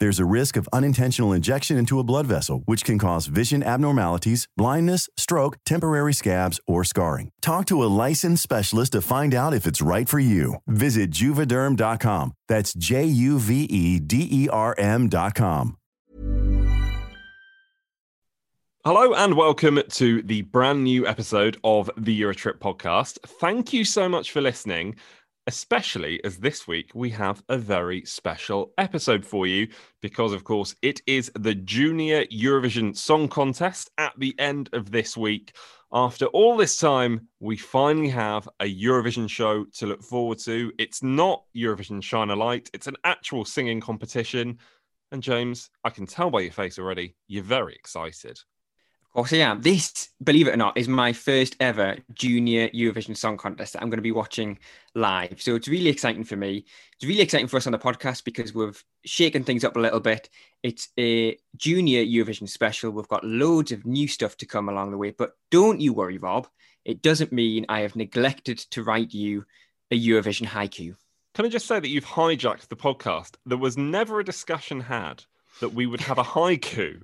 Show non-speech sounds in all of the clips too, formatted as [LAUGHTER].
There's a risk of unintentional injection into a blood vessel, which can cause vision abnormalities, blindness, stroke, temporary scabs, or scarring. Talk to a licensed specialist to find out if it's right for you. Visit juvederm.com. That's J U V E D E R M.com. Hello and welcome to the brand new episode of the Eurotrip podcast. Thank you so much for listening, especially as this week we have a very special episode for you because, of course, it is the Junior Eurovision Song Contest at the end of this week. After all this time, we finally have a Eurovision show to look forward to. It's not Eurovision Shine a Light, it's an actual singing competition. And James, I can tell by your face already, you're very excited. Course I am. This, believe it or not, is my first ever junior Eurovision Song Contest that I'm going to be watching live. So it's really exciting for me. It's really exciting for us on the podcast because we've shaken things up a little bit. It's a junior Eurovision special. We've got loads of new stuff to come along the way. But don't you worry, Rob. It doesn't mean I have neglected to write you a Eurovision haiku. Can I just say that you've hijacked the podcast? There was never a discussion had that we would have a haiku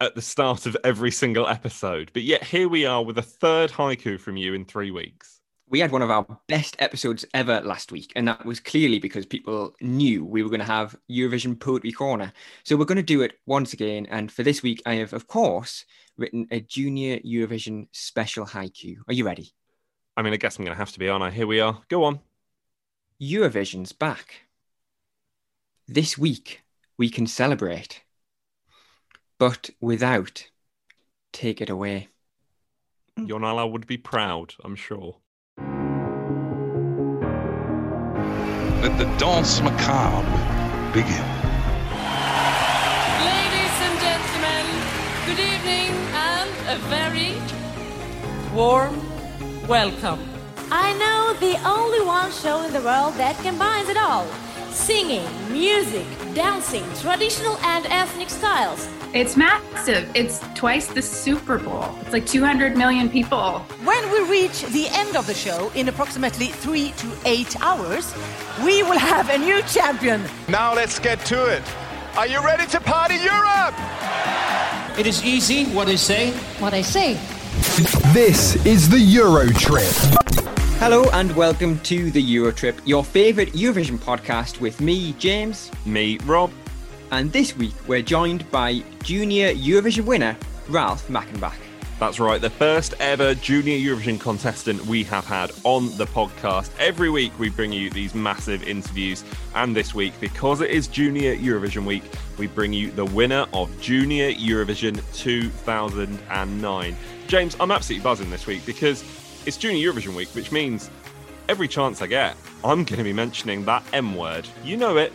at the start of every single episode. But yet here we are with a third haiku from you in three weeks. We had one of our best episodes ever last week, and that was clearly because people knew we were going to have Eurovision Poetry Corner. So we're going to do it once again. And for this week, I have, of course, written a Junior Eurovision special haiku. Are you ready? I mean, I guess I'm going to have to be, on. I? Here we are. Go on. Eurovision's back. This week, we can celebrate but without take it away. Mm. Jon Ola would be proud, I'm sure. Let the danse macabre begin. Ladies and gentlemen, good evening and a very warm welcome. I know the only one show in the world that combines it all singing, music, dancing, traditional and ethnic styles. It's massive. It's twice the Super Bowl. It's like 200 million people. When we reach the end of the show in approximately three to eight hours, we will have a new champion. Now let's get to it. Are you ready to party Europe? It is easy what I say. What I say. This is the Euro Trip. Hello and welcome to the Eurotrip, your favourite Eurovision podcast with me, James. Me, Rob. And this week we're joined by junior Eurovision winner Ralf Mackenbach. That's right, the first ever junior Eurovision contestant we have had on the podcast. Every week we bring you these massive interviews, and this week, because it is Junior Eurovision week, we bring you the winner of Junior Eurovision 2009. James, I'm absolutely buzzing this week because it's Junior Eurovision week, which means every chance I get, I'm going to be mentioning that M word. You know it,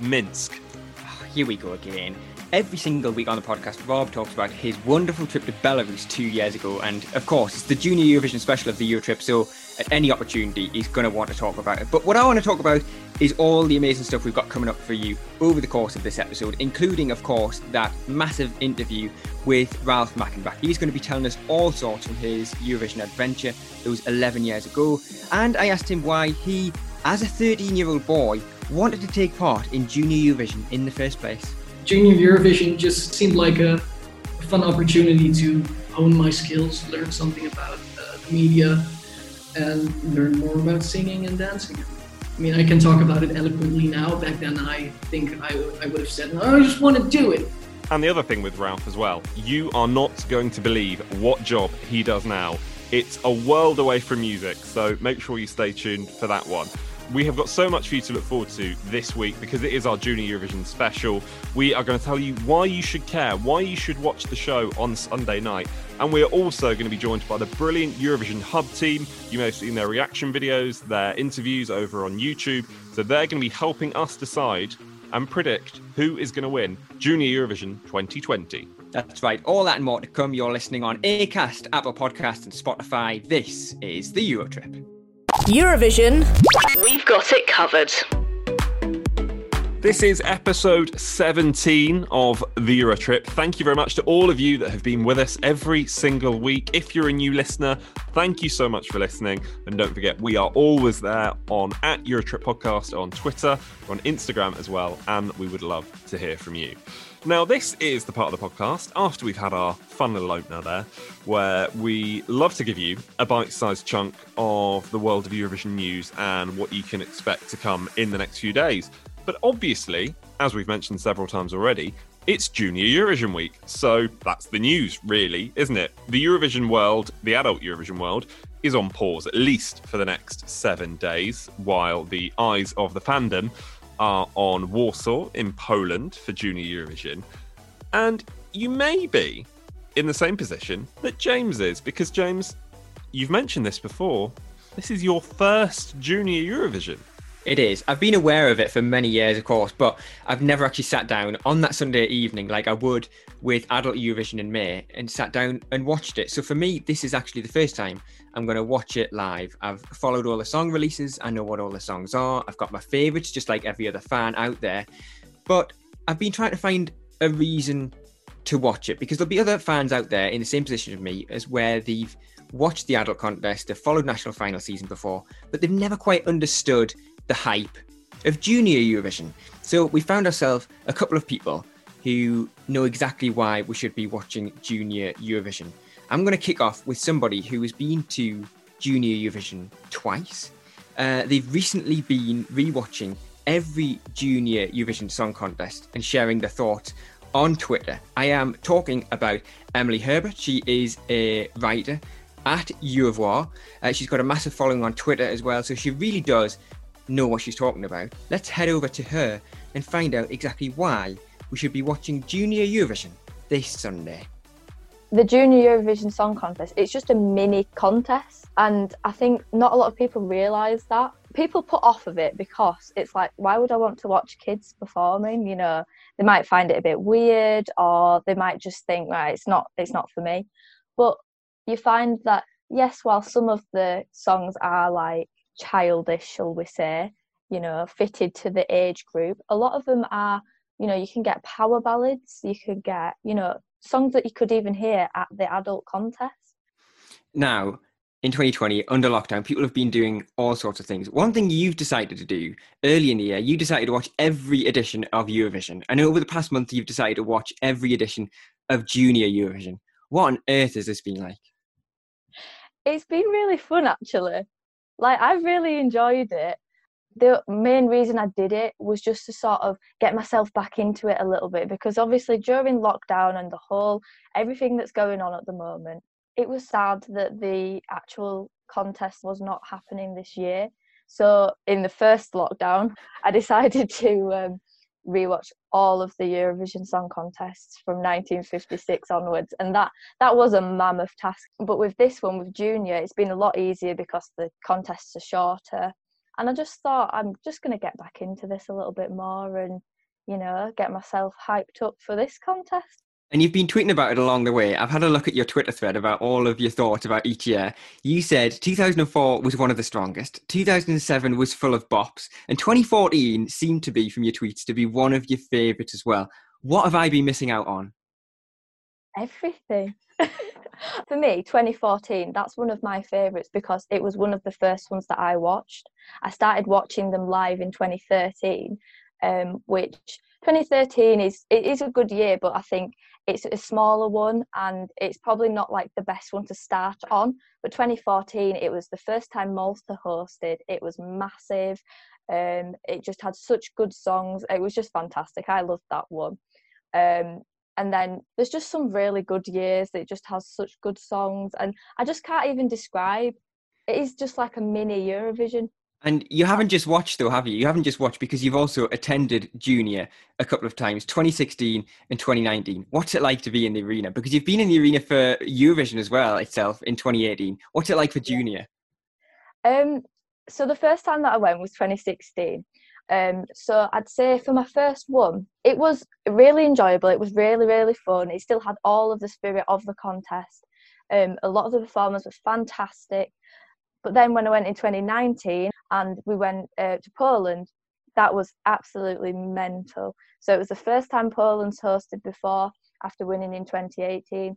Minsk. Oh, here we go again. Every single week on the podcast, Rob talks about his wonderful trip to Belarus two years ago. And of course, it's the Junior Eurovision special of the Euro trip. So at any opportunity, he's going to want to talk about it. But what I want to talk about is all the amazing stuff we've got coming up for you over the course of this episode, including, of course, that massive interview with Ralf Mackenbach. He's going to be telling us all sorts from his Eurovision adventure that was 11 years ago. And I asked him why he, as a 13 year old boy, wanted to take part in Junior Eurovision in the first place. Junior Eurovision just seemed like a, fun opportunity to hone my skills, learn something about uh, the media, and learn more about singing and dancing. I mean, I can talk about it eloquently now. Back then, I think I, I would have said, I just want to do it. And the other thing with Ralf as well, you are not going to believe what job he does now. It's a world away from music, so make sure you stay tuned for that one. We have got so much for you to look forward to this week because it is our Junior Eurovision special. We are going to tell you why you should care, why you should watch the show on Sunday night. And we're also going to be joined by the brilliant Eurovision Hub team. You may have seen their reaction videos, their interviews over on YouTube. So they're going to be helping us decide and predict who is going to win Junior Eurovision 2020. That's right. All that and more to come. You're listening on Acast, Apple Podcasts, and Spotify. This is the Eurotrip. Eurovision, we've got it covered. This is episode 17 of the Eurotrip. Thank you very much to all of you that have been with us every single week. If you're a new listener, thank you so much for listening. And don't forget, we are always there on at Eurotrip Podcast on Twitter, on Instagram as well. And we would love to hear from you. Now, this is the part of the podcast after we've had our fun little opener there, where we love to give you a bite sized chunk of the world of Eurovision news and what you can expect to come in the next few days. But obviously, as we've mentioned several times already, it's Junior Eurovision week. So that's the news, really, isn't it? The Eurovision world, the adult Eurovision world, is on pause, at least for the next seven days, while the eyes of the fandom are on Warsaw in Poland for Junior Eurovision. And you may be in the same position that James is, because James, you've mentioned this before. This is your first Junior Eurovision. It is. I've been aware of it for many years, of course, but I've never actually sat down on that Sunday evening like I would with Adult Eurovision in May and sat down and watched it. So for me, this is actually the first time I'm going to watch it live. I've followed all the song releases. I know what all the songs are. I've got my favorites, just like every other fan out there. But I've been trying to find a reason to watch it because there'll be other fans out there in the same position as me as where they've watched the adult contest, they've followed national final season before, but they've never quite understood the hype of junior Eurovision. So we found ourselves a couple of people who know exactly why we should be watching junior Eurovision. I'm going to kick off with somebody who has been to junior Eurovision twice. Uh, they've recently been rewatching every junior Eurovision Song Contest and sharing their thoughts on Twitter. I am talking about Emily Herbert. She is a writer at Eurovoix. Uh, she's got a massive following on Twitter as well, so she really does know what she's talking about. Let's head over to her and find out exactly why we should be watching Junior Eurovision this Sunday. The Junior Eurovision Song Contest, it's just a mini contest. And I think not a lot of people realise that. People put off of it because it's like, why would I want to watch kids performing? You know, they might find it a bit weird or they might just think, right, it's not it's not for me. But you find that yes, while some of the songs are like childish, shall we say, you know, fitted to the age group. A lot of them are, you know, you can get power ballads, you could get, you know, songs that you could even hear at the adult contest. Now, in 2020, under lockdown, people have been doing all sorts of things. One thing you've decided to do early in the year, you decided to watch every edition of Eurovision. And over the past month, you've decided to watch every edition of Junior Eurovision. What on earth has this been like? It's been really fun, actually. Like I've really enjoyed it. The main reason I did it was just to sort of get myself back into it a little bit because obviously during lockdown and the whole everything that's going on at the moment, it was sad that the actual contest was not happening this year. So in the first lockdown, [LAUGHS] I decided [LAUGHS] to um, rewatch all of the Eurovision Song Contests from 1956 onwards, and that that was a mammoth task. But with this one, with Junior, it's been a lot easier because the contests are shorter. And I just thought I'm just going to get back into this a little bit more and you know, get myself hyped up for this contest. And you've been tweeting about it along the way. I've had a look at your Twitter thread about all of your thoughts about each year. You said 2004 was one of the strongest, 2007 was full of bops, and 2014 seemed to be, from your tweets, to be one of your favourites as well. What have I been missing out on? Everything. [LAUGHS] For me, 2014, that's one of my favourites because it was one of the first ones that I watched. I started watching them live in 2013, um, which 2013 is it is a good year, but I think it's a smaller one and it's probably not like the best one to start on. But 2014, it was the first time Malta hosted. It was massive. Um, it just had such good songs. It was just fantastic. I loved that one. Um, and then there's just some really good years that just has such good songs. And i just can't even describe. It is just like a mini eurovision. And you haven't just watched though have you? You haven't just watched because you've also attended junior a couple of times 2016 and 2019 what's it like to be in the arena? Because you've been in the arena for eurovision as well itself in 2018 what's it like for junior? Um so the first time that i went was 2016 um, so I'd say for my first one, it was really enjoyable. It was really, really fun. It still had all of the spirit of the contest. Um, a lot of the performers were fantastic. But then when I went in 2019 and we went uh, to Poland, that was absolutely mental. So it was the first time Poland's hosted before after winning in 2018,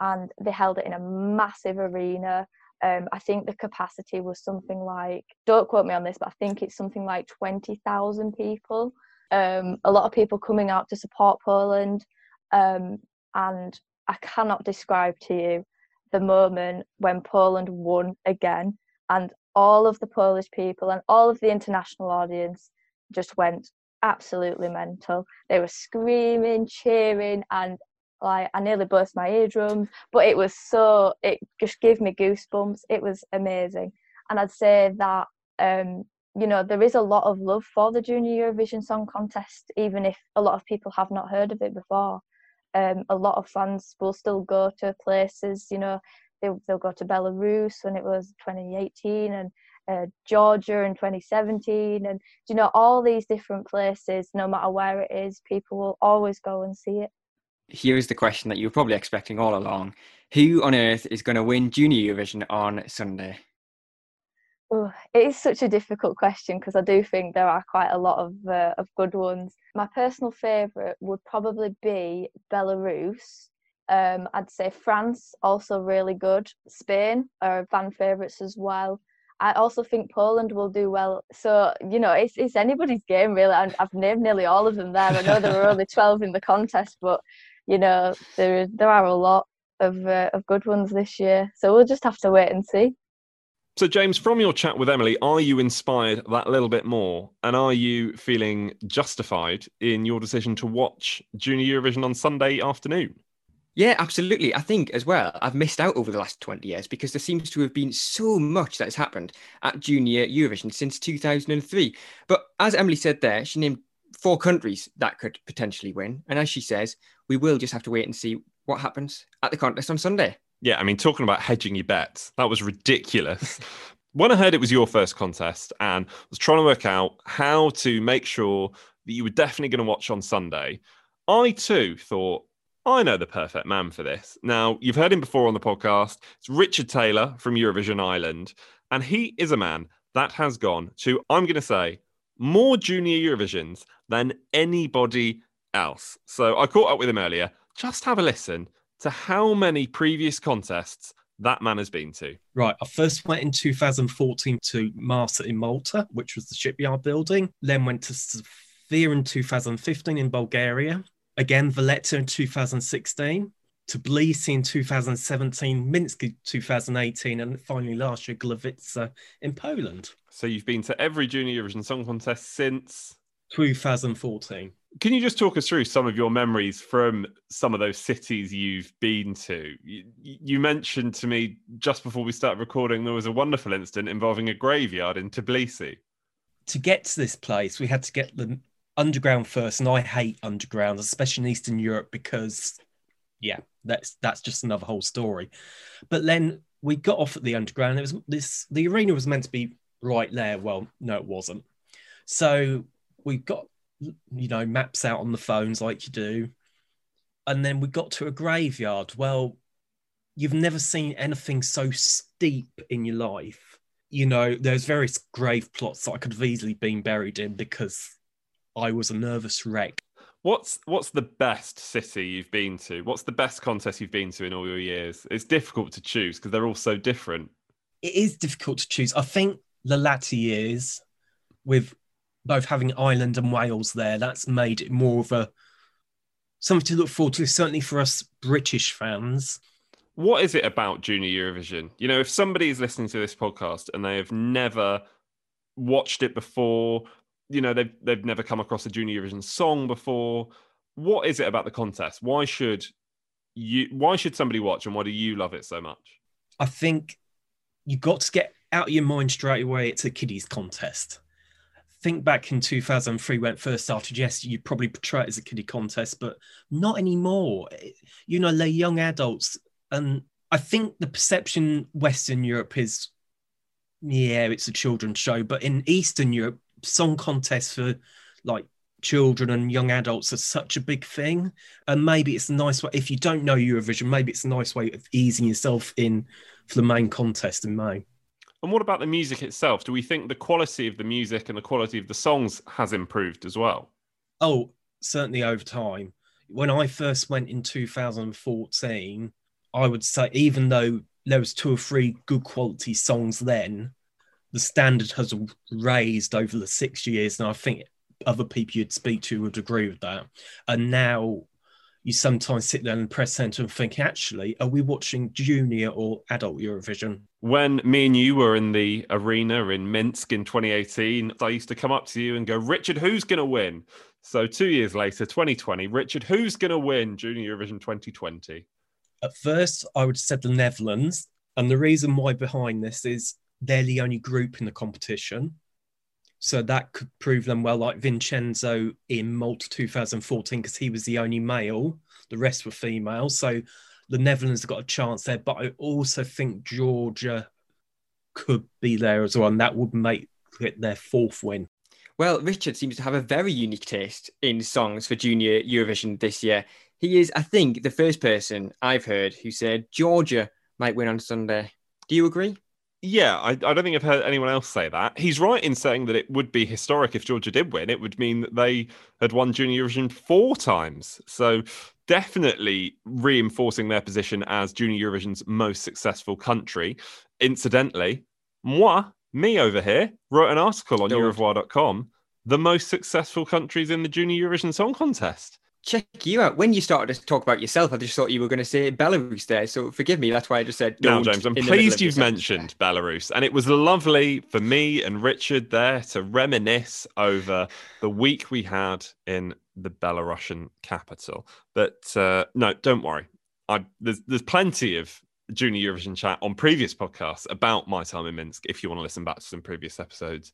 and they held it in a massive arena. Um, I think the capacity was something like, don't quote me on this, but I think it's something like 20,000 people. Um, a lot of people coming out to support Poland. Um, and I cannot describe to you the moment when Poland won again. And all of the Polish people and all of the international audience just went absolutely mental. They were screaming, cheering, and like I nearly burst my eardrums, but it was so it just gave me goosebumps. It was amazing, and I'd say that um, you know there is a lot of love for the Junior Eurovision Song Contest, even if a lot of people have not heard of it before. Um, a lot of fans will still go to places. You know, they, they'll go to Belarus when it was 2018 and uh, Georgia in 2017, and you know all these different places. No matter where it is, people will always go and see it here's the question that you were probably expecting all along. Who on earth is going to win Junior Eurovision on Sunday? Oh, it is such a difficult question because I do think there are quite a lot of uh, of good ones. My personal favourite would probably be Belarus. Um, I'd say France also really good. Spain are fan favourites as well. I also think Poland will do well. So you know, it's it's anybody's game really. I've named nearly all of them there. I know there were only [LAUGHS] twelve in the contest, but you know there there are a lot of uh, of good ones this year. So we'll just have to wait and see. So, James, from your chat with Emily, are you inspired that little bit more? And are you feeling justified in your decision to watch Junior Eurovision on Sunday afternoon? Yeah, absolutely. I think as well, I've missed out over the last 20 years because there seems to have been so much that has happened at Junior Eurovision since 2003. But as Emily said there, she named four countries that could potentially win. And as she says, we will just have to wait and see what happens at the contest on Sunday. Yeah, I mean, talking about hedging your bets, that was ridiculous. [LAUGHS] when I heard it was your first contest and was trying to work out how to make sure that you were definitely going to watch on Sunday, I too thought, I know the perfect man for this. Now, you've heard him before on the podcast. It's Richard Taylor from Eurovision Ireland. And he is a man that has gone to, I'm going to say, more junior Eurovisions than anybody else. So I caught up with him earlier. Just have a listen to how many previous contests that man has been to. Right. I first went in 2014 to Marsa in Malta, which was the shipyard building. Then went to Sofia in 2015 in Bulgaria. Again, Valletta in 2016. Tbilisi in 2017, Minsk in 2018, and finally last year, Gliwice in Poland. So you've been to every Junior Eurovision Song Contest since 2014. Can you just talk us through some of your memories from some of those cities you've been to? You, you, mentioned to me just before we started recording there was a wonderful incident involving a graveyard in Tbilisi. To get to this place, we had to get the underground first, and I hate underground, especially in Eastern Europe, because yeah, that's that's just another whole story. But then we got off at the underground. It was this the arena was meant to be right there. Well, no, it wasn't. So we got you know, maps out on the phones like you do. And then we got to a graveyard. Well, you've never seen anything so steep in your life. You know, there's various grave plots that I could have easily been buried in because I was a nervous wreck. What's what's the best city you've been to? What's the best contest you've been to in all your years? It's difficult to choose because they're all so different. It is difficult to choose. I think the latter years, with both having Ireland and Wales there, that's made it more of a something to look forward to. Certainly for us British fans. What is it about Junior Eurovision? You know, if somebody is listening to this podcast and they have never watched it before, you know, they've they've never come across a Junior Eurovision song before. What is it about the contest? Why should you why should somebody watch and why do you love it so much? I think you got to get out of your mind straight away it's a kiddies contest. Think back in 2003 when it first started, yes, you probably portray it as a kiddie contest, but not anymore. You know, they're young adults. And I think the perception Western Europe is, yeah, it's a children's show. But in Eastern Europe, song contests for like children and young adults are such a big thing. And maybe it's a nice way, if you don't know Eurovision, maybe it's a nice way of easing yourself in for the main contest in May. And what about the music itself? Do we think the quality of the music and the quality of the songs has improved as well? Oh, certainly over time. When I first went in 2014, I would say even though there was two or three good quality songs then, the standard has raised over the six years, and I think other people you'd speak to would agree with that. And now you sometimes sit there in the press centre and think, actually, are we watching junior or adult Eurovision? When me and you were in the arena in Minsk in 2018, I used to come up to you and go, Richard, who's going to win? So two years later, 2020, Richard, who's going to win Junior Eurovision 2020? At first, I would have said the Netherlands. And the reason why behind this is they're the only group in the competition. So that could prove them well, like Vincenzo in Malta 2014, because he was the only male, the rest were female. So the Netherlands have got a chance there. But I also think Georgia could be there as well, and that would make it their fourth win. Well, Richard seems to have a very unique taste in songs for Junior Eurovision this year. He is, I think, the first person I've heard who said Georgia might win on Sunday. Do you agree? Yeah, I, I, don't think I've heard anyone else say that. He's right in saying that it would be historic if Georgia did win. It would mean that they had won Junior Eurovision four times. So definitely reinforcing their position as Junior Eurovision's most successful country. Incidentally, moi, me over here, wrote an article on Eurovoix.com, the most successful countries in the Junior Eurovision Song Contest check you out. When you started to talk about yourself, I just thought you were going to say Belarus there. So forgive me. That's why I just said. No, James, I'm pleased you've mentioned Belarus. And it was lovely for me and Richard there to reminisce over the week we had in the Belarusian capital. But uh, no, don't worry. I, there's, there's plenty of Junior Eurovision chat on previous podcasts about my time in Minsk if you want to listen back to some previous episodes.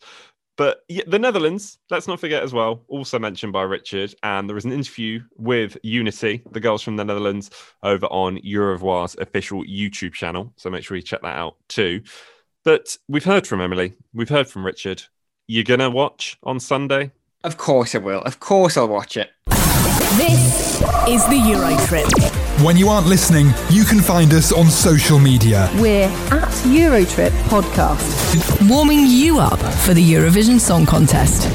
But yeah, the Netherlands, let's not forget as well, also mentioned by Richard. And there was an interview with Unity, the girls from the Netherlands, over on Eurovoix's official YouTube channel. So make sure you check that out too. But we've heard from Emily, we've heard from Richard. You're going to watch on Sunday? Of course I will. Of course I'll watch it. This is the Eurotrip. When you aren't listening, you can find us on social media. We're at Eurotrip Podcast, warming you up for the Eurovision Song Contest.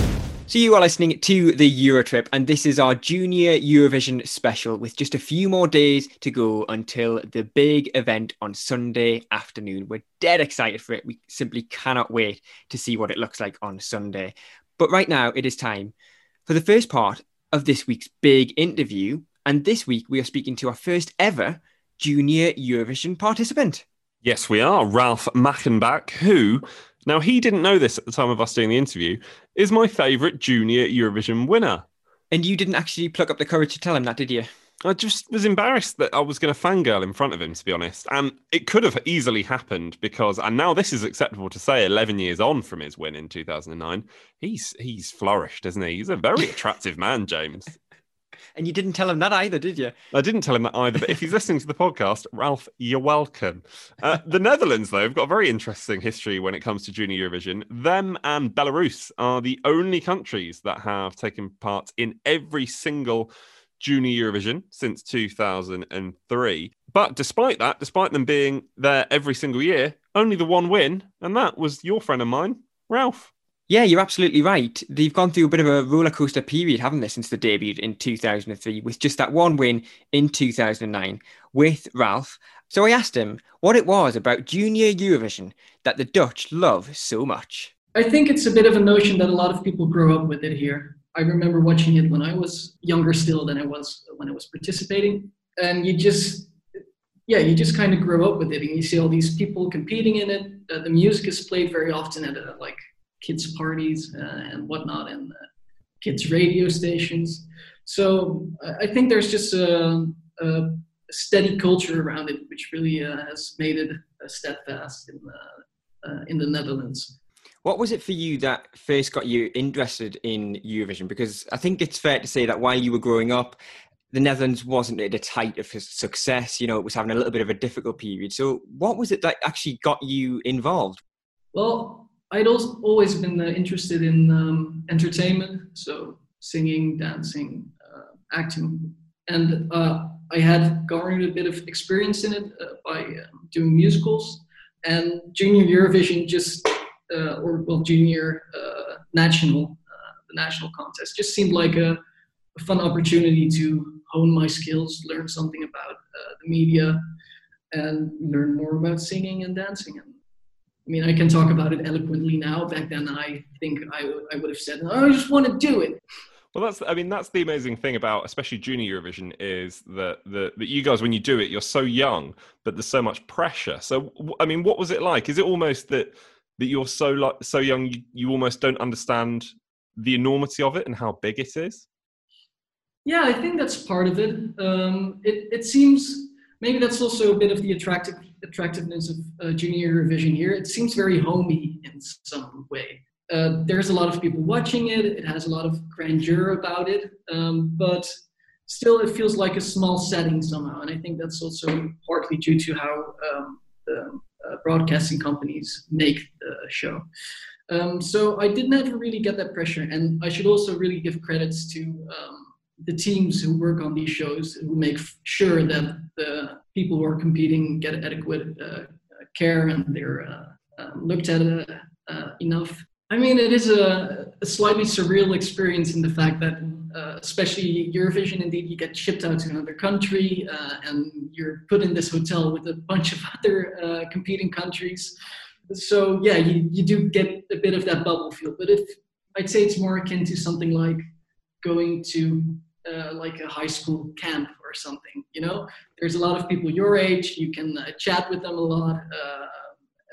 So you are listening to the Eurotrip, and this is our Junior Eurovision special with just a few more days to go until the big event on Sunday afternoon. We're dead excited for it. We simply cannot wait to see what it looks like on Sunday. But right now, it is time for the first part of this week's big interview and this week, we are speaking to our first ever junior Eurovision participant. Yes, we are. Ralf Mackenbach, who, now he didn't know this at the time of us doing the interview, is my favourite junior Eurovision winner. And you didn't actually pluck up the courage to tell him that, did you? I just was embarrassed that I was going to fangirl in front of him, to be honest. And it could have easily happened because, and now this is acceptable to say, 11 years on from his win in 2009, he's he's flourished, isn't he? He's a very [LAUGHS] attractive man, James. And you didn't tell him that either, did you? I didn't tell him that either. But if he's listening to the podcast, Ralf, you're welcome. Uh, the Netherlands, though, have got a very interesting history when it comes to Junior Eurovision. Them and Belarus are the only countries that have taken part in every single Junior Eurovision since 2003. But despite that, despite them being there every single year, only the one win, and that was your friend of mine, Ralf. Yeah, you're absolutely right. They've gone through a bit of a roller coaster period, haven't they, since the debut in 2003, with just that one win in 2009 with Ralf. So I asked him what it was about Junior Eurovision that the Dutch love so much. I think it's a bit of a notion that a lot of people grow up with it here. I remember watching it when I was younger still than I was when I was participating. And you just, yeah, you just kind of grow up with it and you see all these people competing in it. Uh, the music is played very often at uh, like kids' parties uh, and whatnot and uh, kids' radio stations. So I think there's just a, a steady culture around it, which really uh, has made it steadfast in, uh, in the Netherlands. What was it for you that first got you interested in Eurovision? Because I think it's fair to say that while you were growing up, the Netherlands wasn't at its height of success. You know, it was having a little bit of a difficult period. So, what was it that actually got you involved? Well, I'd always been uh, interested in um, entertainment, so singing, dancing, uh, acting, and uh, I had garnered a bit of experience in it uh, by um, doing musicals. And Junior Eurovision just or well, junior uh, national, uh, the national contest. Just seemed like a, a, fun opportunity to hone my skills, learn something about the media, and learn more about singing and dancing. And I mean, I can talk about it eloquently now. Back then, I think I, I would have said, I just want to do it. Well, that's I mean that's the amazing thing about especially junior Eurovision is that the that you guys when you do it you're so young but there's so much pressure. So I mean, what was it like? Is it almost that that you're so like so young you, you almost don't understand the enormity of it and how big it is? Yeah i think that's part of it. Um, it, it seems maybe that's also a bit of the attractive attractiveness of uh, junior Eurovision here. It seems very homey in some way. Uh, there's a lot of people watching it. It has a lot of grandeur about it. Um, but still it feels like a small setting somehow. And i think that's also partly due to how um, broadcasting companies make the show. Um, so I did not really get that pressure, and I should also really give credits to um, the teams who work on these shows who make f- sure that the people who are competing get adequate uh, care and they're uh, um, looked at uh, enough. I mean, it is a, a, slightly surreal experience in the fact that, uh, especially Eurovision, indeed, you get shipped out to another country uh, and you're put in this hotel with a bunch of [LAUGHS] other uh, competing countries. So, yeah, you, you do get a bit of that bubble feel. But if I'd say it's more akin to something like going to uh, like a high school camp or something, you know? There's a lot of people your age, you can uh, chat with them a lot. Uh,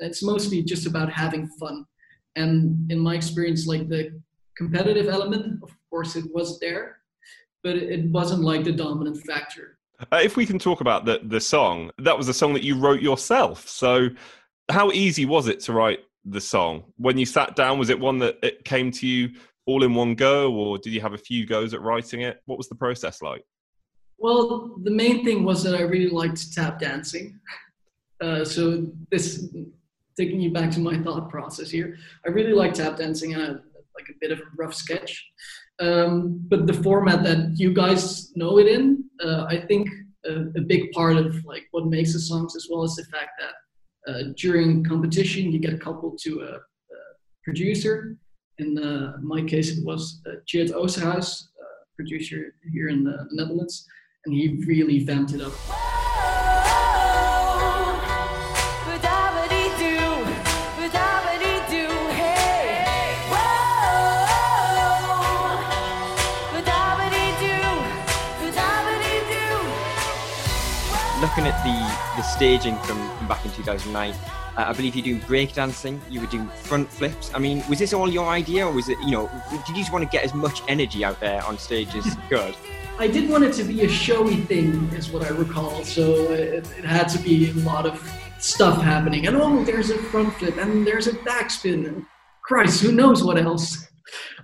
it's mostly just about having fun and in my experience, like the competitive element, of course, it was there, but it wasn't like the dominant factor. Uh, if we can talk about the the song, that was a song that you wrote yourself. So, how easy was it to write the song when you sat down? Was it one that it came to you all in one go, or did you have a few goes at writing it? What was the process like? Well, the main thing was that I really liked tap dancing. Uh, so this taking you back to my thought process here. I really like tap dancing and I like a bit of a rough sketch. Um, but the format that you guys know it in, uh, I think a, a, big part of like what makes the songs as well as the fact that uh, during competition you get coupled to a, a producer. In uh, my case, it was uh, Geert Oosterhuis, producer here in the Netherlands, and he really vamped it up. Looking at the the staging from, from back in 2009, uh, I believe you're doing breakdancing, you were doing front flips. I mean, was this all your idea, or was it, you know, did you just want to get as much energy out there on stage as good? [LAUGHS] I did want it to be a showy thing, is what I recall. So it, it had to be a lot of stuff happening. And oh, there's a front flip, and there's a backspin, Christ, who knows what else.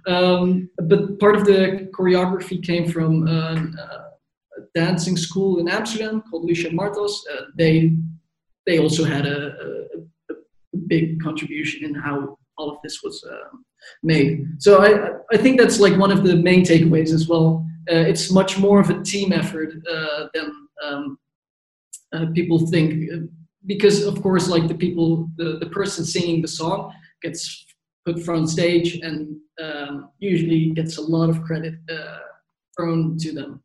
um, but part of the choreography came from uh, a dancing school in Amsterdam called Lucia Marthas. Uh, they they also had a, a, a, big contribution in how all of this was uh, made. So I I think that's like one of the main takeaways as well. Uh, it's much more of a team effort uh, than um, people think because of course like the people the, the person singing the song gets put front stage and um, usually gets a lot of credit uh, thrown to them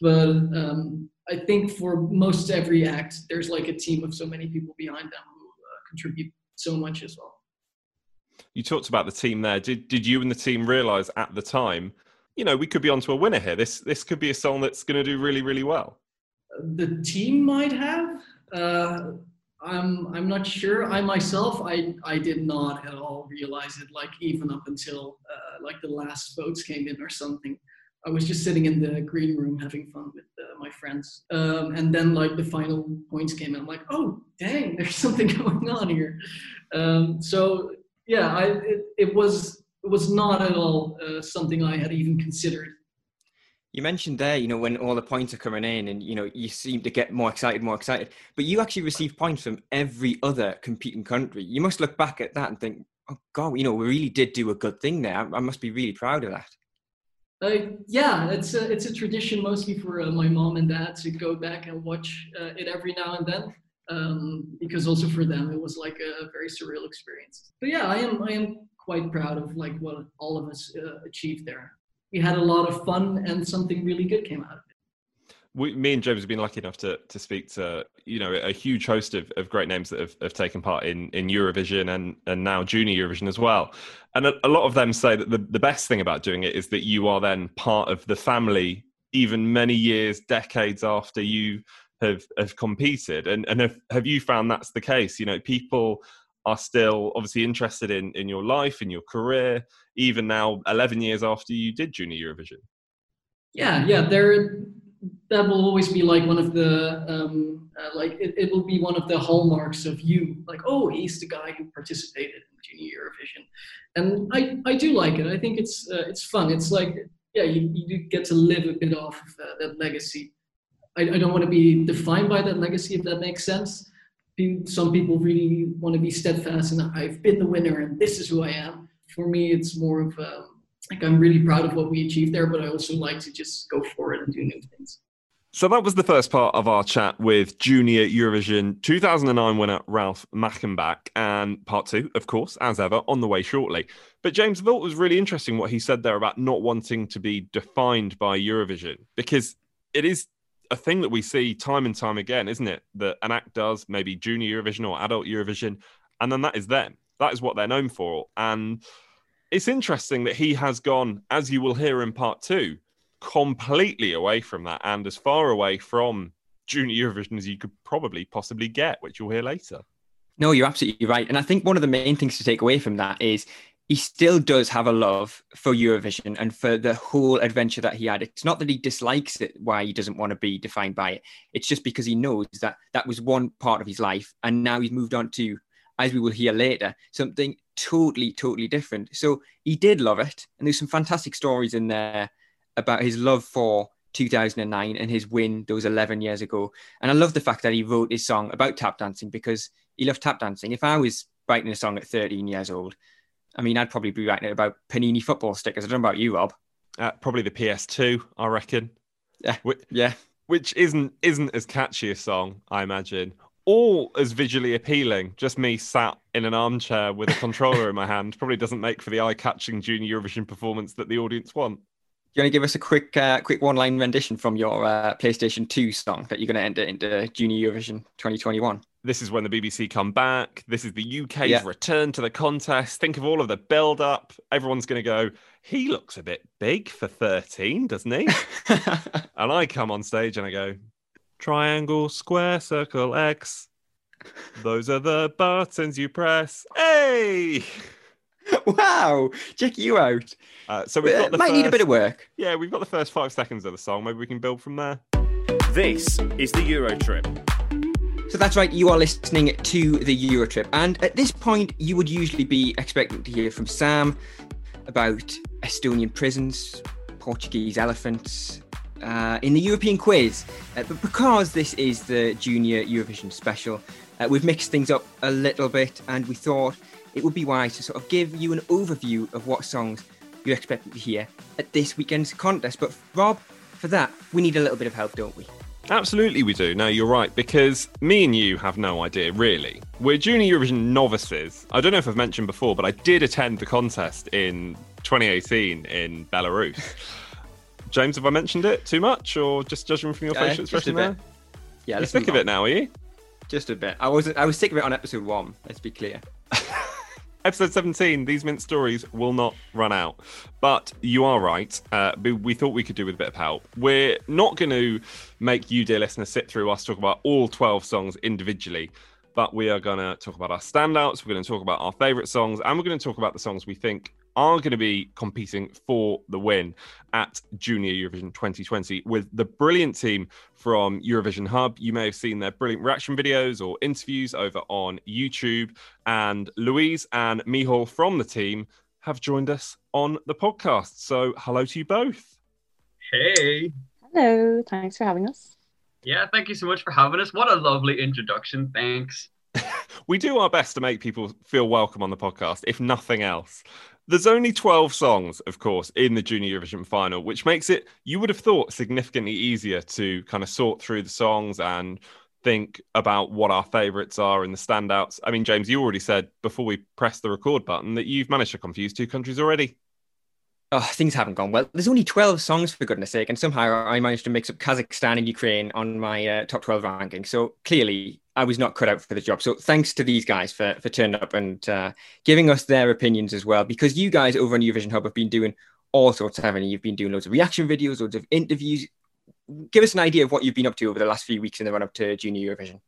but um, i think for most every act there's like a team of so many people behind them who uh, contribute so much as well. You talked about the team there. Did, did you and the team realize at the time you know we could be onto a winner here. This this could be a song that's going to do really really well. The team might have. Uh, I'm I'm not sure. I myself, I I did not at all realize it. Like even up until uh, like the last votes came in or something, I was just sitting in the green room having fun with uh, my friends. Um, and then like the final points came in, I'm like, oh dang, [LAUGHS] there's something [LAUGHS] going on here. Um, so yeah, I it, it was it was not at all uh, something I had even considered you mentioned there, you know, when all the points are coming in and, you know, you seem to get more excited, more excited, but you actually receive points from every other competing country. You must look back at that and think, oh, God, you know, we really did do a good thing there. I must be really proud of that. Uh, yeah, it's a, it's a tradition mostly for uh, my mom and dad to go back and watch uh, it every now and then. Um, because also for them it was like a very surreal experience. But yeah, I am I am quite proud of like what all of us uh, achieved there we had a lot of fun and something really good came out of it. We, me and James have been lucky enough to to speak to you know a huge host of, of great names that have, have taken part in, in Eurovision and and now Junior Eurovision as well, and a, a lot of them say that the, the best thing about doing it is that you are then part of the family even many years, decades after you have have competed, and and have, have you found that's the case? You know, people are still obviously interested in in your life in your career even now 11 years after you did junior eurovision. Yeah yeah there that will always be like one of the um, uh, like it, it will be one of the hallmarks of you. Like oh he's the guy who participated in junior eurovision. And i i do like it. I think it's uh, it's fun. It's like yeah you, you get to live a bit off of uh, that legacy. I, I don't want to be defined by that legacy if that makes sense. Some people really want to be steadfast and I've been the winner and this is who I am. For me, it's more of a, um, like I'm really proud of what we achieved there, but I also like to just go forward and do new things. So that was the first part of our chat with Junior Eurovision 2009 winner Ralf Mackenbach, and part two, of course, as ever, on the way shortly. But James, it was really interesting what he said there about not wanting to be defined by Eurovision, because it is a thing that we see time and time again, isn't it? That an act does maybe junior Eurovision or adult Eurovision, and then that is them. That is what they're known for. And it's interesting that he has gone, as you will hear in part two, completely away from that and as far away from junior Eurovision as you could probably possibly get, which you'll hear later. No, you're absolutely right. And I think one of the main things to take away from that is he still does have a love for Eurovision and for the whole adventure that he had. It's not that he dislikes it, why he doesn't want to be defined by it. It's just because he knows that that was one part of his life. And now he's moved on to, as we will hear later, something totally, totally different. So he did love it. And there's some fantastic stories in there about his love for 2009 and his win those 11 years ago. And I love the fact that he wrote his song about tap dancing because he loved tap dancing. If I was writing a song at 13 years old, I mean, I'd probably be writing it about Panini football stickers. I don't know about you, Rob. Uh, probably the PS2, I reckon. Yeah, which, yeah. Which isn't isn't as catchy a song, I imagine, or as visually appealing. Just me sat in an armchair with a controller in my hand probably doesn't make for the eye-catching Junior Eurovision performance that the audience want. Do you want to give us a quick, uh, quick one-line rendition from your uh, PlayStation 2 song that you're going to enter into Junior Eurovision 2021? this is when the BBC come back. This is the UK's yeah. return to the contest. Think of all of the build up. Everyone's going to go, he looks a bit big for 13, doesn't he? [LAUGHS] and I come on stage and I go, triangle, square, circle, X. [LAUGHS] Those are the buttons you press. Hey! Wow, check you out. Uh, so we might first, need a bit of work. Yeah, we've got the first five seconds of the song. Maybe we can build from there. This is the Euro Trip. So that's right, you are listening to the Eurotrip. And at this point, you would usually be expecting to hear from Sam about Estonian prisons, Portuguese elephants, uh, in the European quiz. Uh, but because this is the Junior Eurovision special, uh, we've mixed things up a little bit and we thought it would be wise to sort of give you an overview of what songs you're expected to hear at this weekend's contest. But Rob, for that, we need a little bit of help, don't we? Absolutely, we do. Now, you're right, because me and you have no idea, really. We're Junior Eurovision novices. I don't know if I've mentioned before, but I did attend the contest in 2018 in Belarus. [LAUGHS] James, have I mentioned it too much, or just judging from your Uh, facial just a expression bit. there? Yeah, You're let's sick of it now, are you? Just a bit. I was I was sick of it on episode one. Let's be clear. [LAUGHS] Episode 17, these mint stories will not run out. But you are right. Uh, we, thought we could do with a bit of help. We're not going to make you, dear listeners, sit through us talk about all 12 songs individually, but we are going to talk about our standouts. We're going to talk about our favourite songs, and we're going to talk about the songs we think are going to be competing for the win at Junior Eurovision 2020 with the brilliant team from Eurovision Hub. You may have seen their brilliant reaction videos or interviews over on YouTube. And Louise and Mihal from the team have joined us on the podcast. So, hello to you both. Hey. Hello, thanks for having us. Yeah, thank you so much for having us. What a lovely introduction. Thanks. [LAUGHS] We do our best to make people feel welcome on the podcast, if nothing else. There's only 12 songs, of course, in the Junior Eurovision final, which makes it, you would have thought, significantly easier to kind of sort through the songs and think about what our favourites are and the standouts. I mean, James, you already said before we press the record button that you've managed to confuse two countries already. Oh, things haven't gone well. There's only 12 songs, for goodness sake, and somehow I managed to mix up Kazakhstan and Ukraine on my uh, top 12 ranking. So clearly, I was not cut out for the job. So thanks to these guys for, for turning up and uh, giving us their opinions as well, because you guys over on Eurovision Hub have been doing all sorts, haven't you? You've been doing loads of reaction videos, loads of interviews. Give us an idea of what you've been up to over the last few weeks in the run up to Junior Eurovision.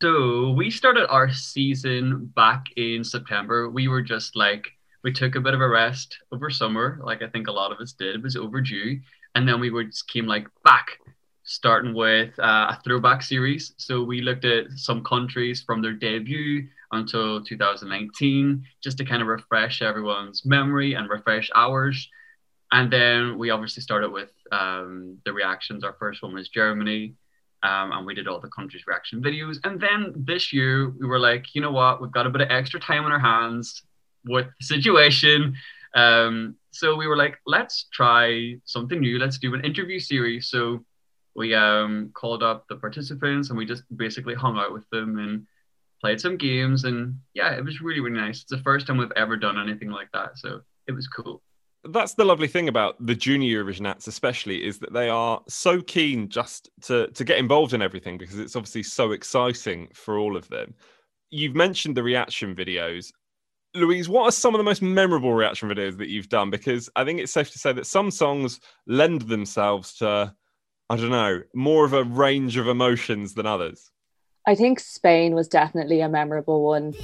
So we started our season back in September. We were just like, we took a bit of a rest over summer, like I think a lot of us did. It was overdue. And then we just came like back, starting with uh, a throwback series. So we looked at some countries from their debut until 2019, just to kind of refresh everyone's memory and refresh ours. And then we obviously started with um, the reactions. Our first one was Germany. Um, and we did all the countries' reaction videos. And then this year, we were like, you know what? We've got a bit of extra time on our hands the situation. Um, so we were like, let's try something new. Let's do an interview series. So we um, called up the participants and we just basically hung out with them and played some games. And yeah, it was really, really nice. It's the first time we've ever done anything like that. So it was cool that's the lovely thing about the junior Eurovision acts, especially, is that they are so keen just to to get involved in everything because it's obviously so exciting for all of them. You've mentioned the reaction videos. Louise, what are some of the most memorable reaction videos that you've done? Because I think it's safe to say that some songs lend themselves to, I don't know, more of a range of emotions than others. I think Spain was definitely a memorable one.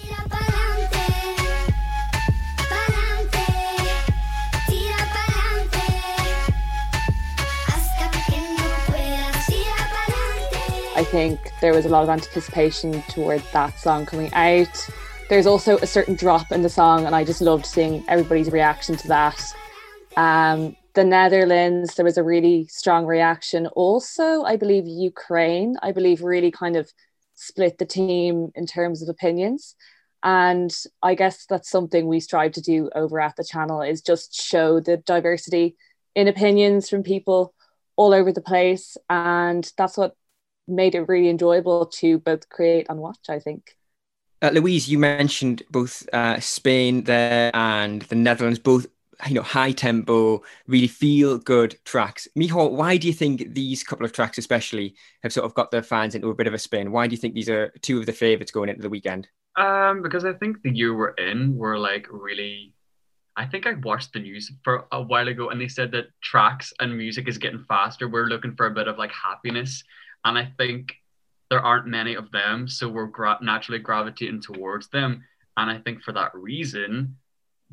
I think there was a lot of anticipation toward that song coming out. There's also a certain drop in the song, and I just loved seeing everybody's reaction to that. Um, the Netherlands, there was a really strong reaction. Also, I believe Ukraine, I believe really kind of split the team in terms of opinions. And I guess that's something we strive to do over at the channel is just show the diversity in opinions from people all over the place. And that's what made it really enjoyable to both create and watch, I think. Uh, Louise, you mentioned both uh, Spain there and the Netherlands, both you know high tempo, really feel good tracks. Mijo, why do you think these couple of tracks, especially, have sort of got their fans into a bit of a spin? Why do you think these are two of the favourites going into the weekend? Um, because I think the year we're in, we're like really. I think I watched the news for a while ago, and they said that tracks and music is getting faster. We're looking for a bit of like happiness, and I think there aren't many of them, so we're gra- naturally gravitating towards them. And I think for that reason,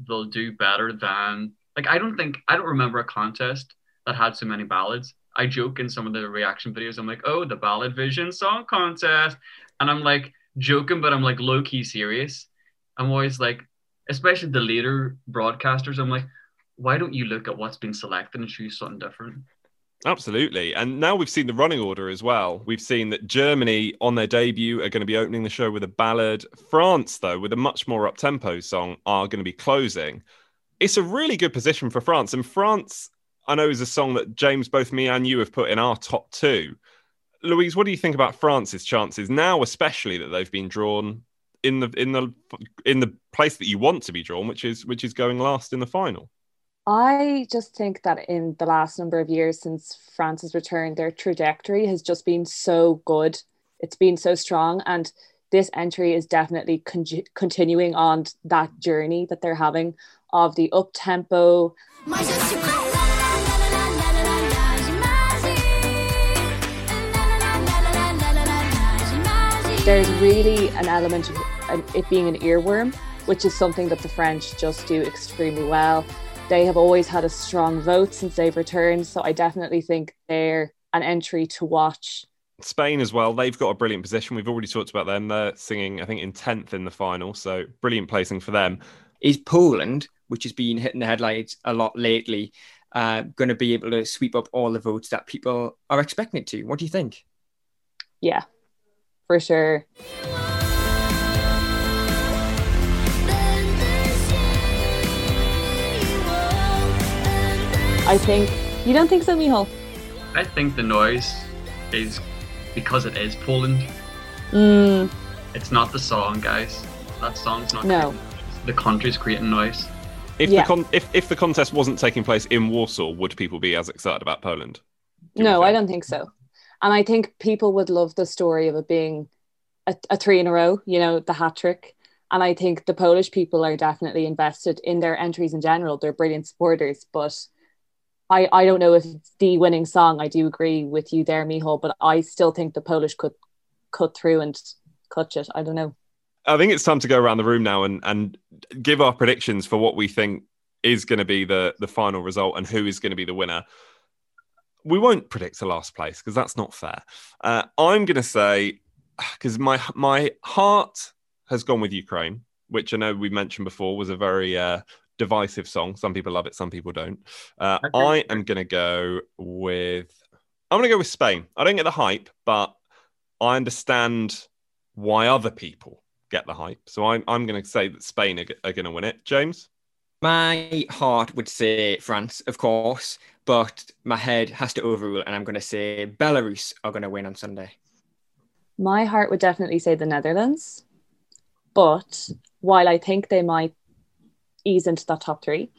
they'll do better than like I don't think I don't remember a contest that had so many ballads. I joke in some of the reaction videos. I'm like, oh, the ballad vision song contest, and I'm like joking, but I'm like low key serious. I'm always like, especially the later broadcasters. I'm like, why don't you look at what's been selected and choose something different? Absolutely. And now we've seen the running order as well. We've seen that Germany on their debut are going to be opening the show with a ballad. France, though, with a much more up tempo song, are going to be closing. It's a really good position for France. And France, I know, is a song that James, both me and you have put in our top two. Louise, what do you think about France's chances now, especially that they've been drawn in the in the in the place that you want to be drawn, which is which is going last in the final? I just think that in the last number of years since France's return, their trajectory has just been so good. It's been so strong. And this entry is definitely con- continuing on that journey that they're having of the up tempo. There's really an element of it being an earworm, which is something that the French just do extremely well. They have always had a strong vote since they've returned. So I definitely think they're an entry to watch. Spain as well. They've got a brilliant position. We've already talked about them. They're singing, I think, in 10th in the final. So brilliant placing for them. Is Poland, which has been hitting the headlines a lot lately, uh, going to be able to sweep up all the votes that people are expecting it to? What do you think? Yeah, for sure. I think you don't think so, Michal? I think the noise is because it is Poland. Mm. It's not the song, guys. That song's not. No. The country's creating noise. If Yeah. the con- if if the contest wasn't taking place in Warsaw, would people be as excited about Poland? No, I don't think so. And I think people would love the story of it being a, a three in a row, you know, the hat trick. And I think the Polish people are definitely invested in their entries in general. They're brilliant supporters, but I, I don't know if it's the winning song. I do agree with you there, Michal, but I still think the Polish could cut through and clutch it. I don't know. I think it's time to go around the room now and and give our predictions for what we think is going to be the the final result and who is going to be the winner. We won't predict the last place because that's not fair. Uh, I'm going to say because my my heart has gone with Ukraine, which I know we mentioned before was a very uh, divisive song. Some people love it, some people don't. Uh, I am going to go with I'm going to go with Spain. I don't get the hype, but I understand why other people get the hype. So I'm I'm going to say that Spain are, are going to win it. James. My heart would say France, of course, but my head has to overrule, and I'm going to say Belarus are going to win on Sunday. My heart would definitely say the Netherlands. But while I think they might ease into that top three,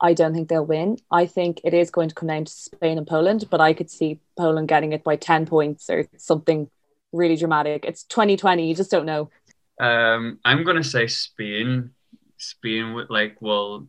I don't think they'll win. I think it is going to come down to Spain and Poland, but I could see Poland getting it by 10 points or something really dramatic. It's 2020, you just don't know. Um, I'm gonna say Spain. Spain with like well,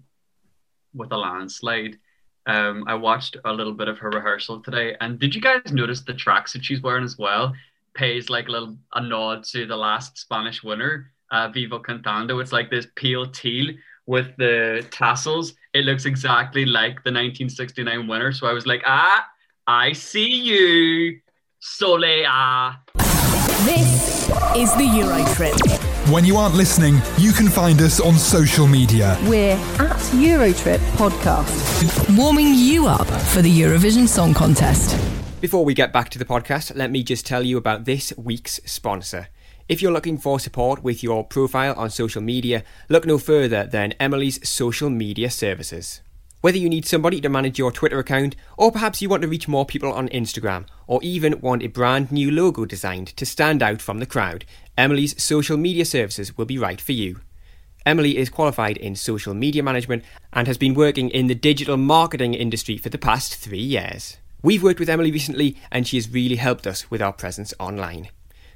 with a landslide. Um, I watched a little bit of her rehearsal today, and did you guys notice the tracksuit she's wearing as well? Pays like a little a nod to the last Spanish winner, uh, Vivo Cantando. It's like this pale teal with the tassels. It looks exactly like the 1969 winner. So I was like, ah, I see you, Solea. This is the Euro Trip. When you aren't listening, you can find us on social media. We're at Eurotrip Podcast, warming you up for the Eurovision Song Contest. Before we get back to the podcast, let me just tell you about this week's sponsor. If you're looking for support with your profile on social media, look no further than Emily's social media services. Whether you need somebody to manage your Twitter account, or perhaps you want to reach more people on Instagram, or even want a brand new logo designed to stand out from the crowd, Emily's social media services will be right for you. Emily is qualified in social media management and has been working in the digital marketing industry for the past three years. We've worked with Emily recently and she has really helped us with our presence online.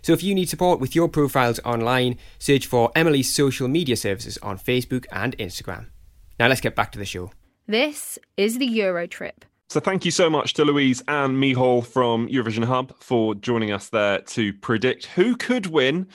So if you need support with your profiles online, search for Emily's social media services on Facebook and Instagram. Now let's get back to the show. This is the Euro Trip. So thank you so much to Louise and Mihal from Eurovision Hub for joining us there to predict who could win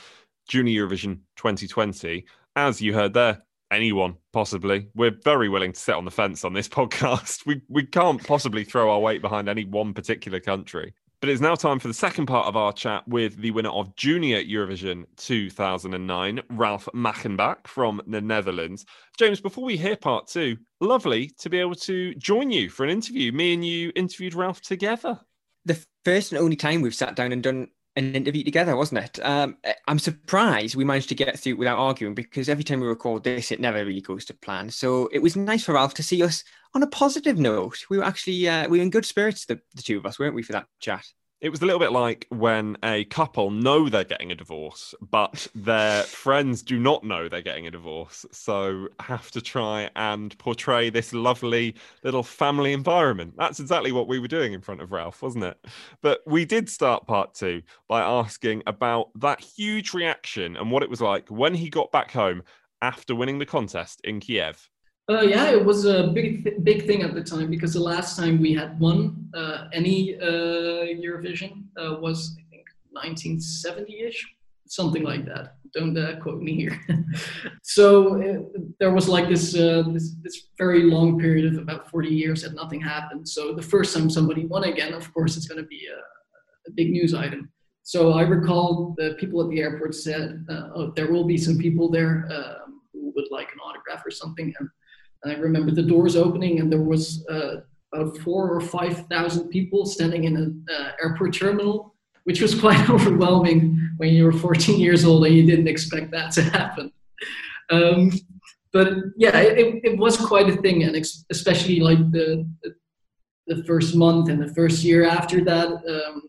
Junior Eurovision 2020. As you heard there, anyone possibly. We're very willing to sit on the fence on this [LAUGHS] podcast. We we can't possibly throw our weight behind any one particular country. But it's now time for the second part of our chat with the winner of Junior Eurovision 2009, Ralf Mackenbach from the Netherlands. James, before we hear part two, lovely to be able to join you for an interview. Me and you interviewed Ralf together. The first and only time we've sat down and done an interview together, wasn't it? Um, I'm surprised we managed to get through without arguing because every time we record this, it never really goes to plan. So it was nice for Ralf to see us on a positive note. We were actually uh, we were in good spirits, the, the two of us, weren't we, for that chat? It was a little bit like when a couple know they're getting a divorce, but their [LAUGHS] friends do not know they're getting a divorce. So have to try and portray this lovely little family environment. That's exactly what we were doing in front of Ralf, wasn't it? But we did start part two by asking about that huge reaction and what it was like when he got back home after winning the contest in Kiev. Uh, yeah, it was a big big thing at the time because the last time we had won uh, any uh, Eurovision uh, was I think 1970ish, something like that. Don't uh, quote me here. [LAUGHS] so uh, there was like this, this, this very long period of about 40 years that nothing happened. So the first time somebody won again, of course, it's going to be a, a, big news item. So I recall the people at the airport said, "Oh, there will be some people there." Um, who would like an autograph or something and I remember the doors opening and there was uh, about four or five thousand people standing in an uh, airport terminal, which was [LAUGHS] quite overwhelming when you were 14 years old and you didn't expect that to happen. Um, but yeah, it, it was quite a thing, and especially like the, the, the first month and the first year after that. Um,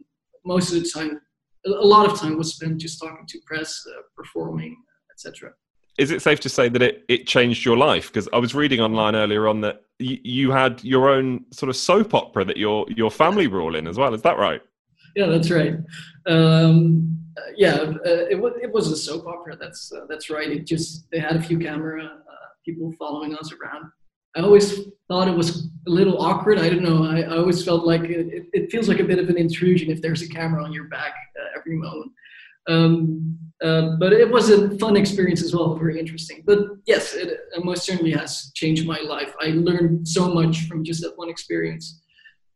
most of the time, a lot of time was spent just talking to press, uh, performing, etc is it safe to say that it, it changed your life? Because I was reading online earlier on that y- you had your own sort of soap opera that your your family were all in as well. Is that right? Yeah, that's right. Um, yeah, uh, it was it was a soap opera. That's uh, that's right. It just they had a few camera uh, people following us around. I always thought it was a little awkward. I don't know. I, I always felt like it, it, feels like a bit of an intrusion if there's a camera on your back uh, every moment. Um, uh, but it was a fun experience as well, very interesting. But yes, it most certainly has changed my life. I learned so much from just that one experience.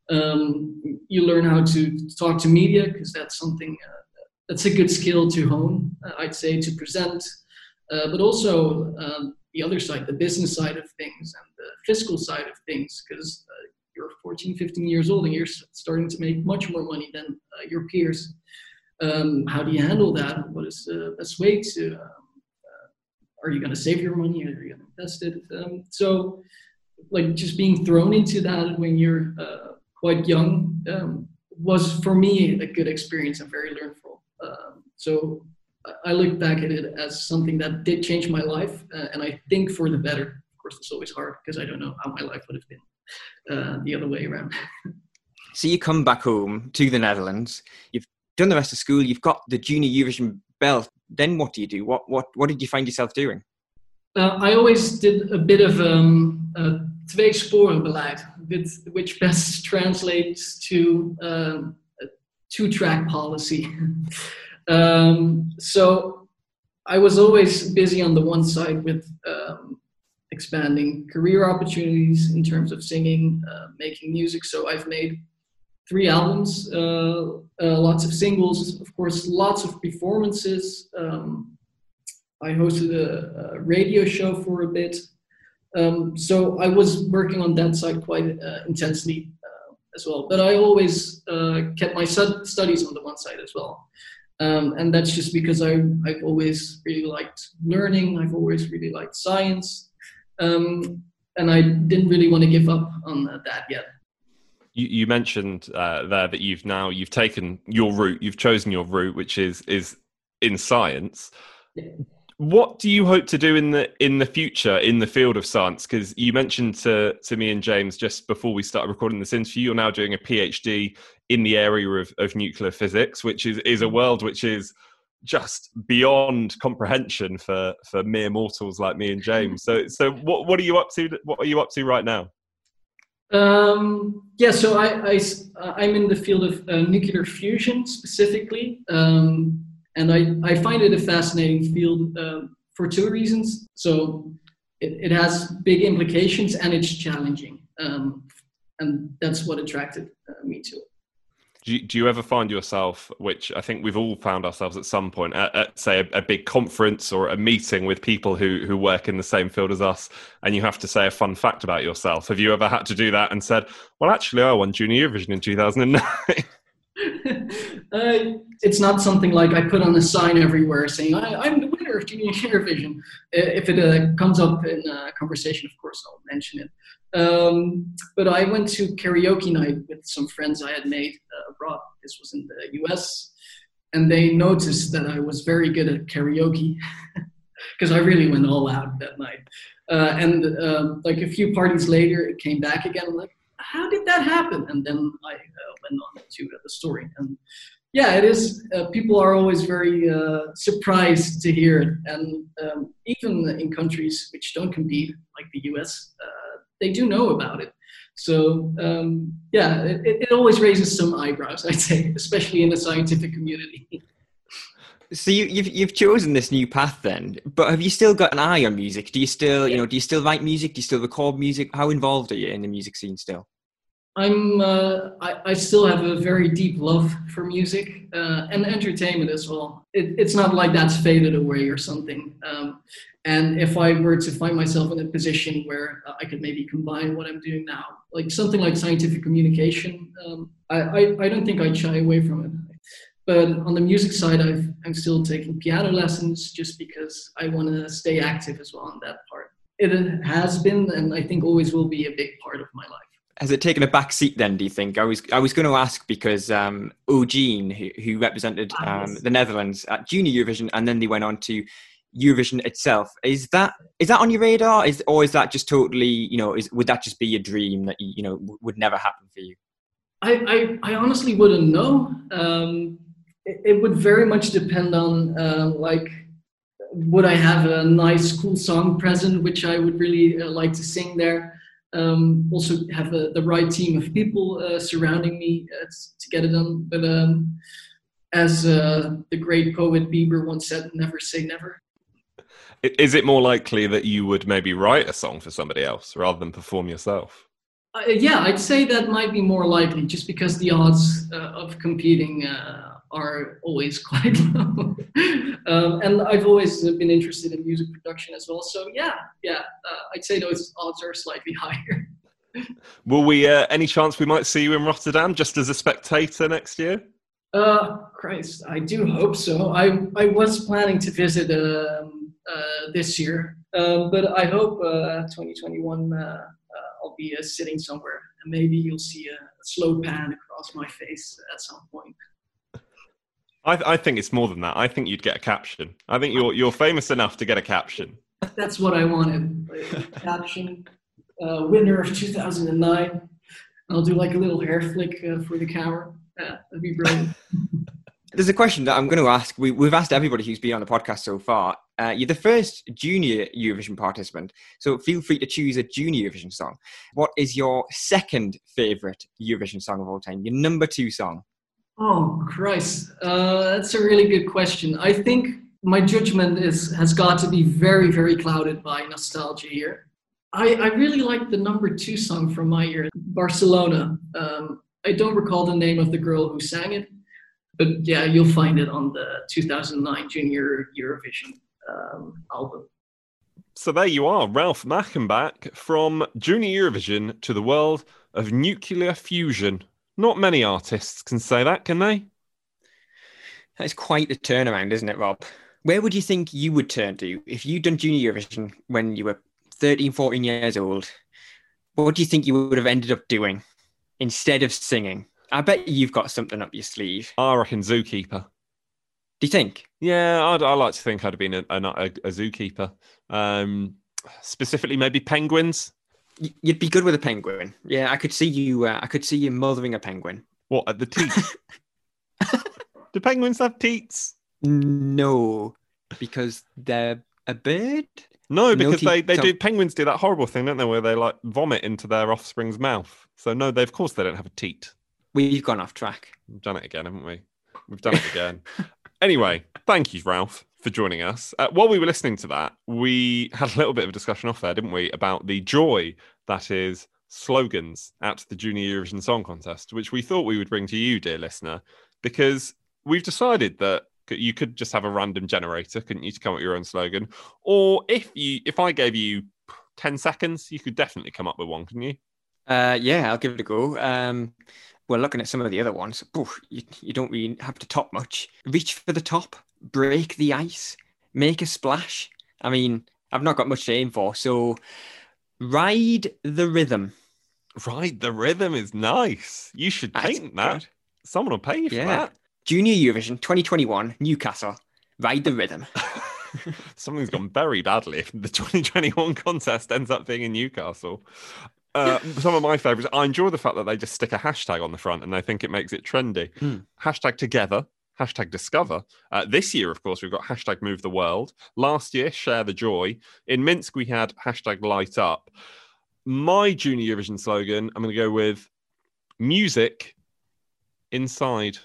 Um, you learn how to talk to media because that's something uh, that's a good skill to hone. Uh, I'd say to present, uh, but also um, the other side, the business side of things and the fiscal side of things, because uh, you're 14, 15 years old and you're starting to make much more money than your peers. Um, how do you handle that? What is the best way to? Um, uh, are you going to save your money? Are you going to invest it? Um, so, like just being thrown into that when you're uh, quite young um, was for me a good experience and very learnful. Um, so I look back at it as something that did change my life, uh, and I think for the better. Of course, it's always hard because I don't know how my life would have been uh, the other way around. [LAUGHS] so you come back home to the Netherlands. You've done the rest of school, you've got the junior Eurovision belt. Then what do you do? What what what did you find yourself doing? Uh, I always did a bit of um, uh, tweesporenbeleid, which best [LAUGHS] translates to um, a two-track policy. [LAUGHS] um, so I was always busy on the one side with um, expanding career opportunities in terms of singing, uh, making music. So I've made three albums, uh, uh, lots of singles, of course, lots of performances. Um, I hosted a, a, radio show for a bit. Um, so I was working on that side quite uh, intensely uh, as well. But I always uh, kept my studies on the one side as well. Um, and that's just because I, I've always really liked learning. I've always really liked science. Um, and I didn't really want to give up on that yet you, you mentioned uh, there that you've now you've taken your route, you've chosen your route, which is is in science. What do you hope to do in the in the future in the field of science? Because you mentioned to to me and James just before we started recording this interview, you're now doing a PhD in the area of, of nuclear physics, which is is a world which is just beyond comprehension for for mere mortals like me and James. So so what what are you up to? What are you up to right now? Um, yeah, so I, I, I'm in the field of uh, nuclear fusion specifically, um, and I, I find it a fascinating field um, for two reasons. So it, it has big implications and it's challenging, um, and that's what attracted uh, me to it. Do you, do you ever find yourself, which I think we've all found ourselves at some point, at, at say a, a, big conference or a meeting with people who who work in the same field as us, and you have to say a fun fact about yourself? Have you ever had to do that and said, "Well, actually, I won Junior Eurovision in 2009"? [LAUGHS] [LAUGHS] uh, it's not something like I put on a sign everywhere saying I, am the winner of Junior Eurovision. If it uh, comes up in a conversation, of course, I'll mention it. Um, but I went to karaoke night with some friends I had made uh, abroad. This was in the US. And they noticed that I was very good at karaoke [LAUGHS] because I really went all out that night. Uh, and um, like a few parties later, it came back again. I'm like, how did that happen? And then I uh, went on to the story. And yeah, it is. Uh, people are always very uh, surprised to hear it. And um, even in countries which don't compete, like the US, uh, they do know about it. So um, yeah, it, it always raises some eyebrows, I'd say, especially in the scientific community. [LAUGHS] So you, you've you've chosen this new path then, but have you still got an eye on music? Do you still you know do you still write music? Do you still record music? How involved are you in the music scene still? I'm uh, I, I still have a very deep love for music uh, and entertainment as well. It, it's not like that's faded away or something. Um, and if I were to find myself in a position where uh, I could maybe combine what I'm doing now, like something like scientific communication, um, I, I, I don't think I'd shy away from it. But on the music side, I've, I'm still taking piano lessons just because I want to stay active as well on that part. It has been, and I think always will be, a big part of my life has it taken a back seat then? Do you think? I was I was going to ask because um, Eugene, who, who represented ah, um, the Netherlands at Junior Eurovision, and then they went on to Eurovision itself. Is that is that on your radar? Is or is that just totally you know? Is would that just be a dream that you know would never happen for you? I I, I honestly wouldn't know. Um, it, it, would very much depend on uh, like would I have a nice cool song present, which I would really uh, like to sing there um, also have a, the right team of people uh, surrounding me uh, to get it done. But um, as uh, the great poet Bieber once said, never say never. Is it more likely that you would maybe write a song for somebody else rather than perform yourself? Uh, yeah, I'd say that might be more likely just because the odds uh, of competing uh, are always [LAUGHS] quite low. um, and I've always been interested in music production as well. So yeah, yeah, uh, I'd say those odds are slightly [LAUGHS] higher. Will we? Uh, any chance we might see you in Rotterdam just as a spectator next year? Uh, Christ, I do hope so. I I was planning to visit um, this year, um, but I hope uh, 2021 uh, uh, I'll be uh, sitting somewhere and maybe you'll see a, a slow pan across my face at some point. I, I think it's more than that. I think you'd get a caption. I think you're you're famous enough to get a caption. That's what I wanted. A caption, uh, winner of 2009. I'll do like a little hair flick uh, for the camera. Yeah, that'd be brilliant. [LAUGHS] There's a question that I'm going to ask. We, have asked everybody who's been on the podcast so far. Uh, you're the first junior Eurovision participant, so feel free to choose a junior Eurovision song. What is your second favourite Eurovision song of all time? Your number two song? Oh Christ, uh, that's a really good question. I think my judgment is has got to be very, very clouded by nostalgia here. I, I really like the number two song from my year, Barcelona. Um, I don't recall the name of the girl who sang it, but yeah, you'll find it on the 2009 Junior Eurovision um, album. So there you are, Ralf Mackenbach from Junior Eurovision to the world of nuclear fusion. Not many artists can say that, can they? That's quite a turnaround, isn't it, Rob? Where would you think you would turn to if you'd done Junior Eurovision when you were 13, 14 years old? What do you think you would have ended up doing instead of singing? I bet you've got something up your sleeve. I reckon zookeeper. Do you think? Yeah, I'd, I like to think I'd have been a, a, a zookeeper. Um, specifically, maybe penguins. You'd be good with a penguin. Yeah, I could see you. Uh, I could see you mothering a penguin. What at the teats? [LAUGHS] do penguins have teats? No, because they're a bird. No, because no they, they do penguins do that horrible thing, don't they, where they like vomit into their offspring's mouth. So no, they of course they don't have a teat. We've gone off track. We've done it again, haven't we? We've done it again. [LAUGHS] anyway, thank you, Ralf for joining us. Uh, while we were listening to that, we had a little bit of a discussion off there, didn't we, about the joy that is slogans at the Junior Eurovision Song Contest, which we thought we would bring to you, dear listener, because we've decided that you could just have a random generator, couldn't you, to come up with your own slogan? Or if you, if I gave you ten seconds, you could definitely come up with one, couldn't you? Uh, yeah, I'll give it a go. Um, well, looking at some of the other ones, oof, you, you don't really have to top much. Reach for the top, break the ice, make a splash. I mean, I've not got much to aim for, so ride the rhythm. Ride the rhythm is nice. You should paint that. Good. Someone will pay you for that. Junior Eurovision 2021, Newcastle. Ride the rhythm. [LAUGHS] [LAUGHS] Something's gone very badly if the 2021 contest ends up being in Newcastle. Uh, some of my favorites. I enjoy the fact that they just stick a hashtag on the front and they think it makes it trendy. Mm. Hashtag together, hashtag discover. Uh, this year, of course, we've got hashtag move the world. Last year, share the joy. In Minsk, we had hashtag light up. My junior Eurovision slogan, I'm going to go with music inside.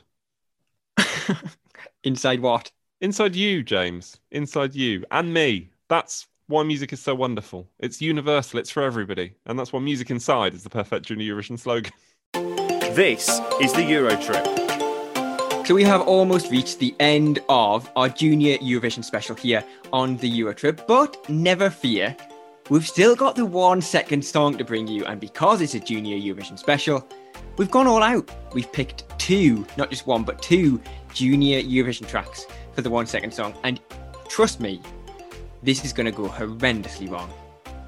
[LAUGHS] inside what? Inside you, James. Inside you and me. That's why music is so wonderful. It's universal, it's for everybody. And that's why music inside is the perfect junior Eurovision slogan. This is the Euro Trip. So we have almost reached the end of our junior Eurovision special here on the Euro Trip, but never fear. We've still got the one second song to bring you, and because it's a junior Eurovision special, we've gone all out. We've picked two, not just one, but two junior Eurovision tracks for the one second song. And trust me, this is going to go horrendously wrong.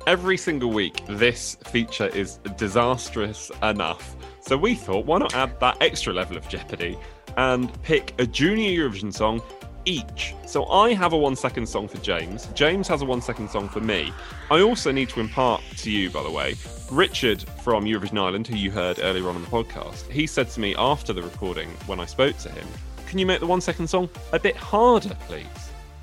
Every single week, this feature is disastrous enough. So we thought, why not add that extra level of jeopardy and pick a junior Eurovision song each. So I have a one second song for James. James has a one second song for me. I also need to impart to you, by the way, Richard from Eurovision Ireland, who you heard earlier on in the podcast, he said to me after the recording when I spoke to him, Can you make the one second song a bit harder, please?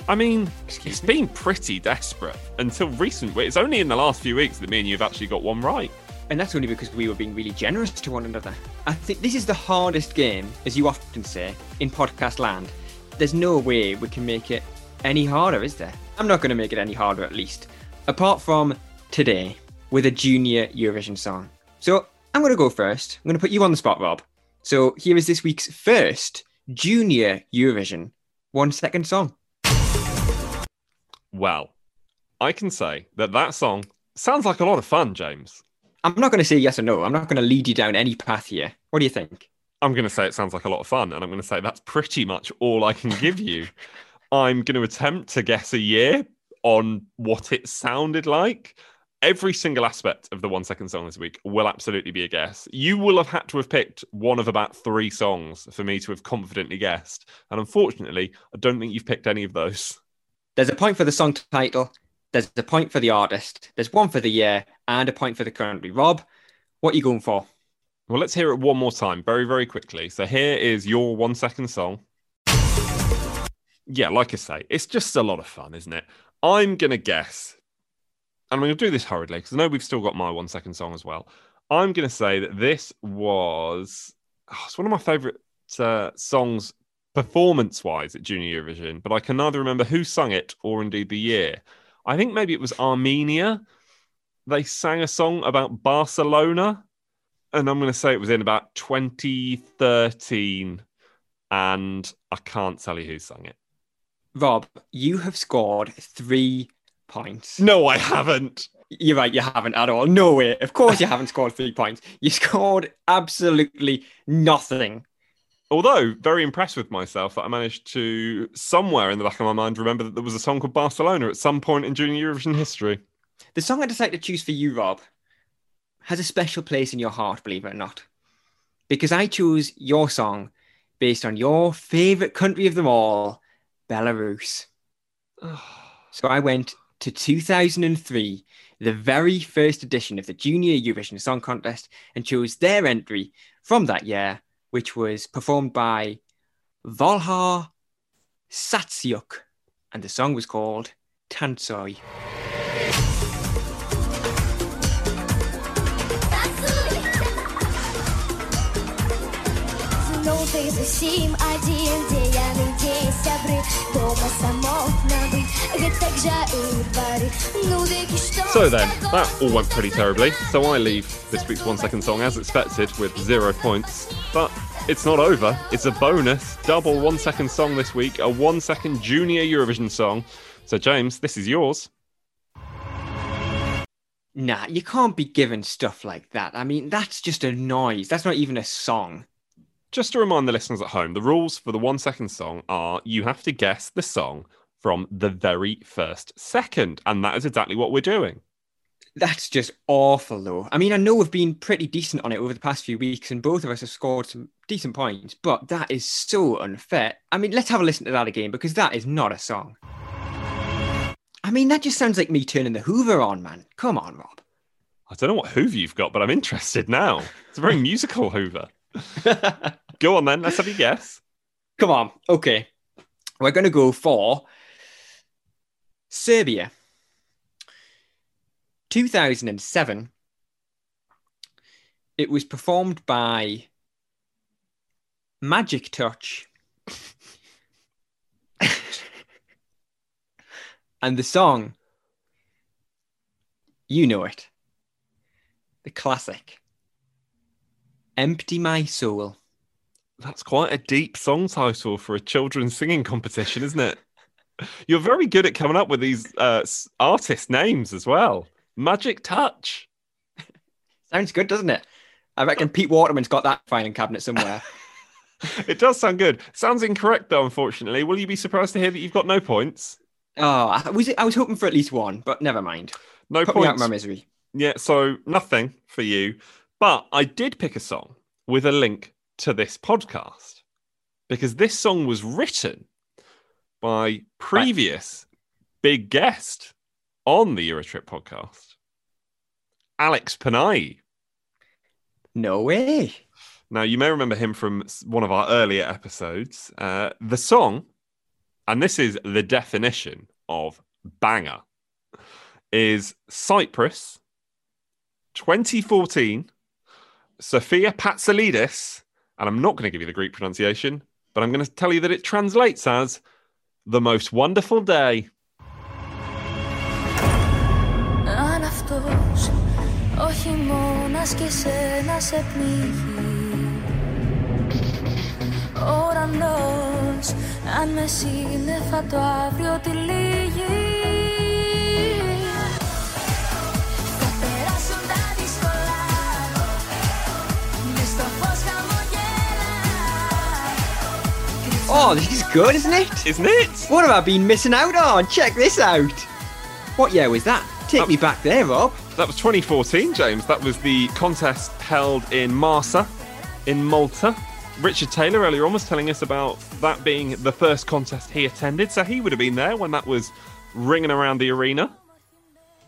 I mean, Excuse it's me? been pretty desperate until recent. It's only in the last few weeks that me and you have actually got one right. And that's only because we were being really generous to one another. I think this is the hardest game, as you often say, in podcast land. There's no way we can make it any harder, is there? I'm not going to make it any harder, at least. Apart from today, with a junior Eurovision song. So I'm going to go first. I'm going to put you on the spot, Rob. So here is this week's first junior Eurovision one second song. Well, I can say that that song sounds like a lot of fun, James. I'm not going to say yes or no. I'm not going to lead you down any path here. What do you think? I'm going to say it sounds like a lot of fun, and I'm going to say that's pretty much all I can give you. [LAUGHS] I'm going to attempt to guess a year on what it sounded like. Every single aspect of the one second song this week will absolutely be a guess. You will have had to have picked one of about three songs for me to have confidently guessed. And unfortunately, I don't think you've picked any of those. There's a point for the song title, there's a point for the artist, there's one for the year, and a point for the country. Rob, what are you going for? Well, let's hear it one more time, very, very quickly. So here is your one second song. Yeah, like I say, it's just a lot of fun, isn't it? I'm going to guess, and I'm going to do this hurriedly because I know we've still got my one second song as well. I'm going to say that this was oh, it's one of my favorite uh, songs performance wise at Junior Eurovision, but I can neither remember who sung it or indeed the year. I think maybe it was Armenia. They sang a song about Barcelona, and I'm going to say it was in about 2013, and I can't tell you who sung it. Rob, you have scored three points. No, I haven't. You're right, you haven't at all. No way. Of course, you haven't scored three points. You scored absolutely nothing. Although, very impressed with myself that I managed to, somewhere in the back of my mind, remember that there was a song called Barcelona at some point in Junior Eurovision history. The song I decided to choose for you, Rob, has a special place in your heart, believe it or not. Because I chose your song based on your favourite country of them all, Belarus. [SIGHS] so I went to 2003, the very first edition of the Junior Eurovision Song Contest, and chose their entry from that year, which was performed by Volha Satsiuk, and the song was called Tantsuy. ты засим один день, я надеюсь, сябры дома самотно быть, так же и дворы. Ну, веки что So then, that all went pretty terribly. So I leave this week's one second song as expected with zero points. But it's not over. It's a bonus double one second song this week, a one second junior Eurovision song. So, James, this is yours. Nah, you can't be given stuff like that. I mean, that's just a noise. That's not even a song. Just to remind the listeners at home, the rules for the one second song are you have to guess the song from the very first second. And that is exactly what we're doing. That's just awful, though. I mean, I know we've been pretty decent on it over the past few weeks, and both of us have scored some decent points, but that is so unfair. I mean, let's have a listen to that again because that is not a song. I mean, that just sounds like me turning the Hoover on, man. Come on, Rob. I don't know what Hoover you've got, but I'm interested now. It's a very [LAUGHS] musical Hoover. [LAUGHS] go on then, let's have you guess. Come on. Okay. We're going to go for Serbia. 2007. It was performed by Magic Touch. [LAUGHS] and the song, you know it. The classic. Empty My Soul. That's quite a deep song title for a children's singing competition, isn't it? You're very good at coming up with these uh, artist names as well. Magic Touch. [LAUGHS] Sounds good, doesn't it? I reckon Pete Waterman's got that filing cabinet somewhere. [LAUGHS] it does sound good. Sounds incorrect though, unfortunately. Will you be surprised to hear that you've got no points? Oh, I was I was hoping for at least one, but never mind. No Put points. me out of my misery. Yeah, so nothing for you. But I did pick a song with a link to this podcast because this song was written by previous big guest on the Eurotrip podcast, Alex Panayi. No way. Now, you may remember him from one of our earlier episodes. Uh, the song, and this is the definition of banger, is Cyprus 2014, Sophia Patsalides, and I'm not going to give you the Greek pronunciation, but I'm going to tell you that it translates as the most wonderful day. Αν με σύννεφα το αύριο τη λύγει Oh, this is good, isn't it? Isn't it? What have I been missing out on? Check this out. What year was that? Take me back there, Rob. That was 2014, James. That was the contest held in Marsa, in Malta. Richard Taylor earlier on was telling us about that being the first contest he attended, so he would have been there when that was ringing around the arena.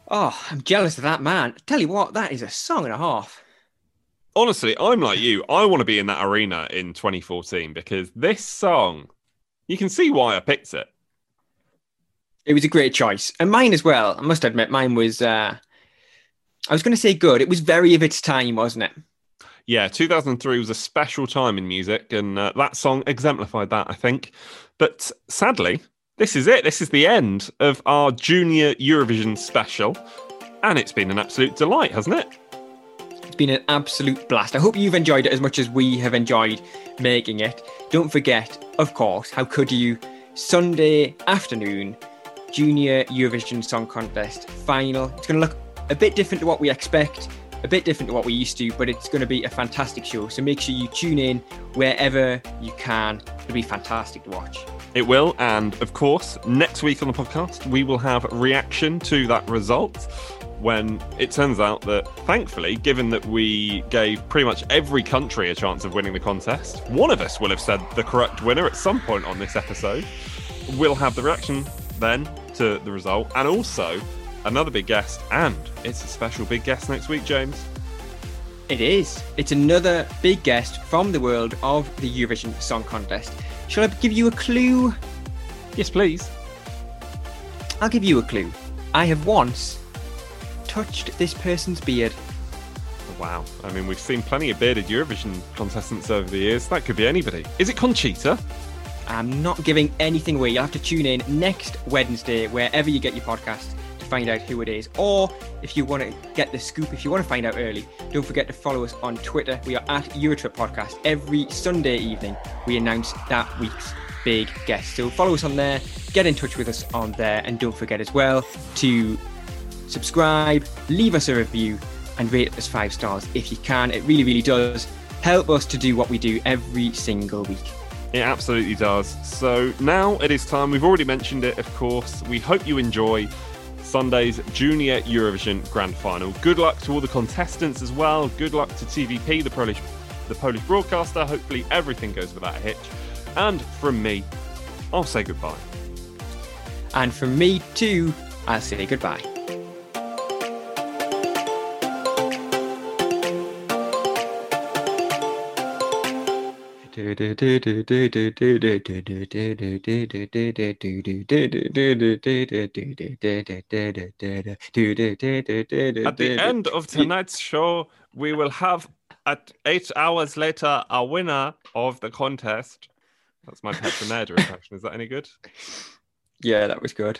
Oh, I'm jealous of that man. Tell you what, that is a song and a half. Honestly, I'm like you. I want to be in that arena in 2014 because this song, you can see why I picked it. It was a great choice. And mine as well. I must admit, mine was, uh, I was going to say good. It was very of its time, wasn't it? Yeah, 2003 was a special time in music, and uh, that song exemplified that, I think. But sadly, this is it. This is the end of our junior Eurovision special. And it's been an absolute delight, hasn't it? It's been an absolute blast. I hope you've enjoyed it as much as we have enjoyed making it. Don't forget, of course, how could you? Sunday afternoon, Junior Eurovision Song Contest final. It's going to look a bit different to what we expect, a bit different to what we used to, but it's going to be a fantastic show. So make sure you tune in wherever you can. It'll be fantastic to watch. It will. And of course, next week on the podcast, we will have reaction to that result when it turns out that, thankfully, given that we gave pretty much every country a chance of winning the contest, one of us will have said the correct winner at some point on this episode. We'll have the reaction then to the result and also another big guest. And it's a special big guest next week, James. It is. It's another big guest from the world of the Eurovision Song Contest. Shall I give you a clue? Yes, please. I'll give you a clue. I have once touched this person's beard. Wow. I mean, we've seen plenty of bearded Eurovision contestants over the years. That could be anybody. Is it Conchita? I'm not giving anything away. You'll have to tune in next Wednesday, wherever you get your podcast, to find out who it is. Or if you want to get the scoop, if you want to find out early, don't forget to follow us on Twitter. We are at Eurotrip Podcast. Every Sunday evening, we announce that week's big guest. So follow us on there, get in touch with us on there, and don't forget as well to subscribe, leave us a review, and rate us five stars if you can. It really, really does help us to do what we do every single week. It absolutely does. So now it is time. We've already mentioned it, of course. We hope you enjoy Sunday's Junior Eurovision Grand Final. Good luck to all the contestants as well. Good luck to TVP, the Polish, the Polish broadcaster. Hopefully everything goes without a hitch. And from me, I'll say goodbye. And from me too, I'll say goodbye. At the end of tonight's show, we will have at eight hours later a winner of the contest. That's my Petronella impression. Is that any good? Yeah, that was good.